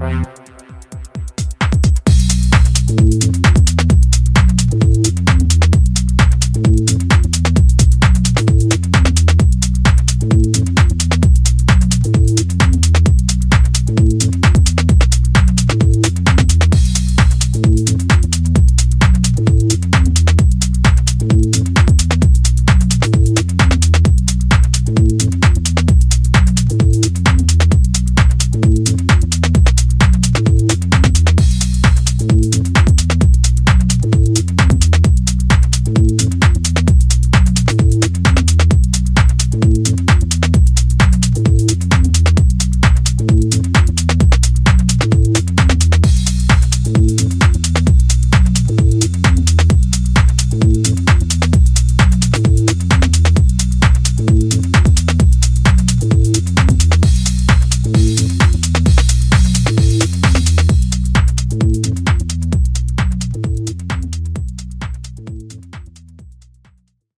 Thank